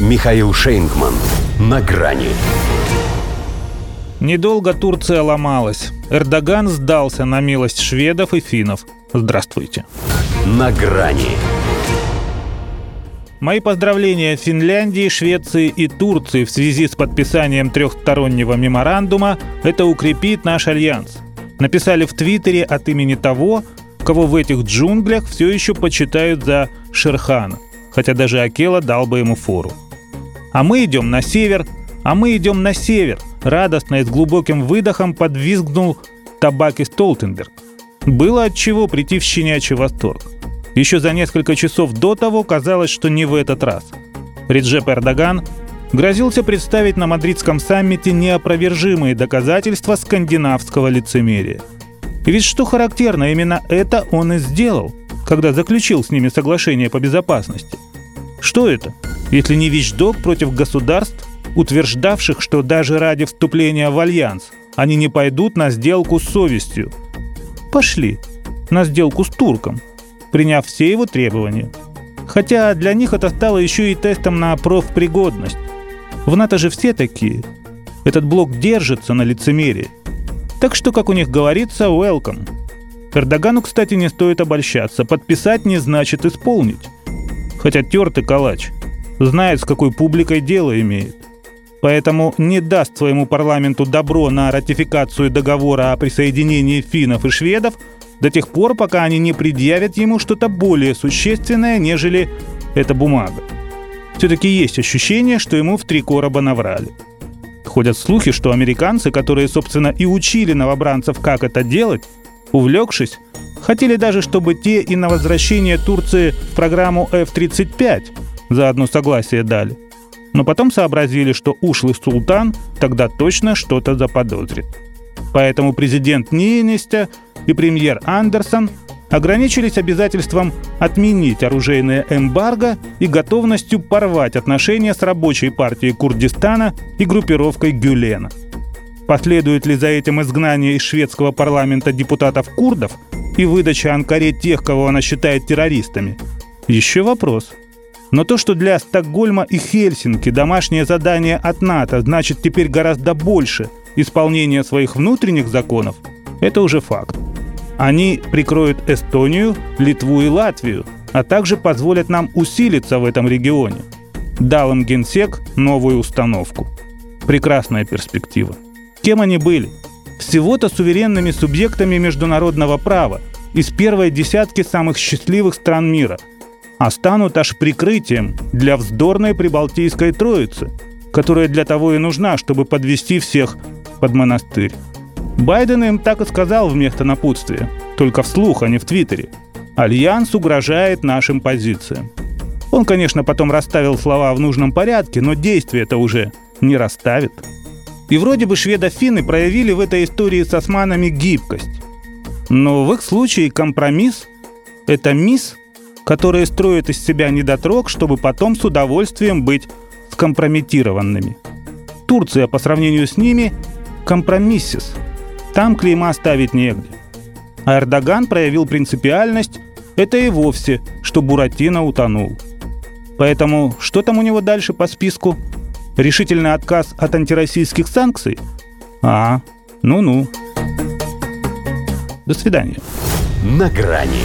Михаил Шейнгман. На грани. Недолго Турция ломалась. Эрдоган сдался на милость шведов и финнов. Здравствуйте. На грани. Мои поздравления Финляндии, Швеции и Турции в связи с подписанием трехстороннего меморандума. Это укрепит наш альянс. Написали в Твиттере от имени того, кого в этих джунглях все еще почитают за Шерхана, хотя даже Акела дал бы ему фору. А мы идем на север, а мы идем на север, радостно и с глубоким выдохом подвизгнул Табаки Столтенберг. Было от чего прийти в щенячий восторг. Еще за несколько часов до того казалось, что не в этот раз. Реджеп Эрдоган грозился представить на мадридском саммите неопровержимые доказательства скандинавского лицемерия – ведь что характерно, именно это он и сделал, когда заключил с ними соглашение по безопасности. Что это, если не вещдок против государств, утверждавших, что даже ради вступления в альянс они не пойдут на сделку с совестью? Пошли на сделку с турком, приняв все его требования. Хотя для них это стало еще и тестом на профпригодность. В НАТО же все такие. Этот блок держится на лицемерии – так что, как у них говорится, welcome. Эрдогану, кстати, не стоит обольщаться. Подписать не значит исполнить. Хотя тертый калач. Знает, с какой публикой дело имеет. Поэтому не даст своему парламенту добро на ратификацию договора о присоединении финнов и шведов до тех пор, пока они не предъявят ему что-то более существенное, нежели эта бумага. Все-таки есть ощущение, что ему в три короба наврали. Ходят слухи, что американцы, которые, собственно, и учили новобранцев, как это делать, увлекшись, хотели даже, чтобы те и на возвращение Турции в программу F-35 заодно согласие дали. Но потом сообразили, что ушлый султан тогда точно что-то заподозрит. Поэтому президент Ниенестя и премьер Андерсон – ограничились обязательством отменить оружейное эмбарго и готовностью порвать отношения с рабочей партией Курдистана и группировкой Гюлена. Последует ли за этим изгнание из шведского парламента депутатов-курдов и выдача Анкаре тех, кого она считает террористами? Еще вопрос. Но то, что для Стокгольма и Хельсинки домашнее задание от НАТО значит теперь гораздо больше исполнения своих внутренних законов, это уже факт. Они прикроют Эстонию, Литву и Латвию, а также позволят нам усилиться в этом регионе. Дал им генсек новую установку. Прекрасная перспектива. Кем они были? Всего-то суверенными субъектами международного права из первой десятки самых счастливых стран мира, а станут аж прикрытием для вздорной прибалтийской троицы, которая для того и нужна, чтобы подвести всех под монастырь. Байден им так и сказал вместо напутствия, только вслух, а не в Твиттере. Альянс угрожает нашим позициям. Он, конечно, потом расставил слова в нужном порядке, но действие это уже не расставит. И вроде бы шведо-финны проявили в этой истории с османами гибкость. Но в их случае компромисс – это мисс, которые строят из себя недотрог, чтобы потом с удовольствием быть скомпрометированными. Турция по сравнению с ними – компромиссис – там клейма ставить негде. А Эрдоган проявил принципиальность, это и вовсе, что Буратино утонул. Поэтому что там у него дальше по списку? Решительный отказ от антироссийских санкций? А, ну-ну. До свидания. На грани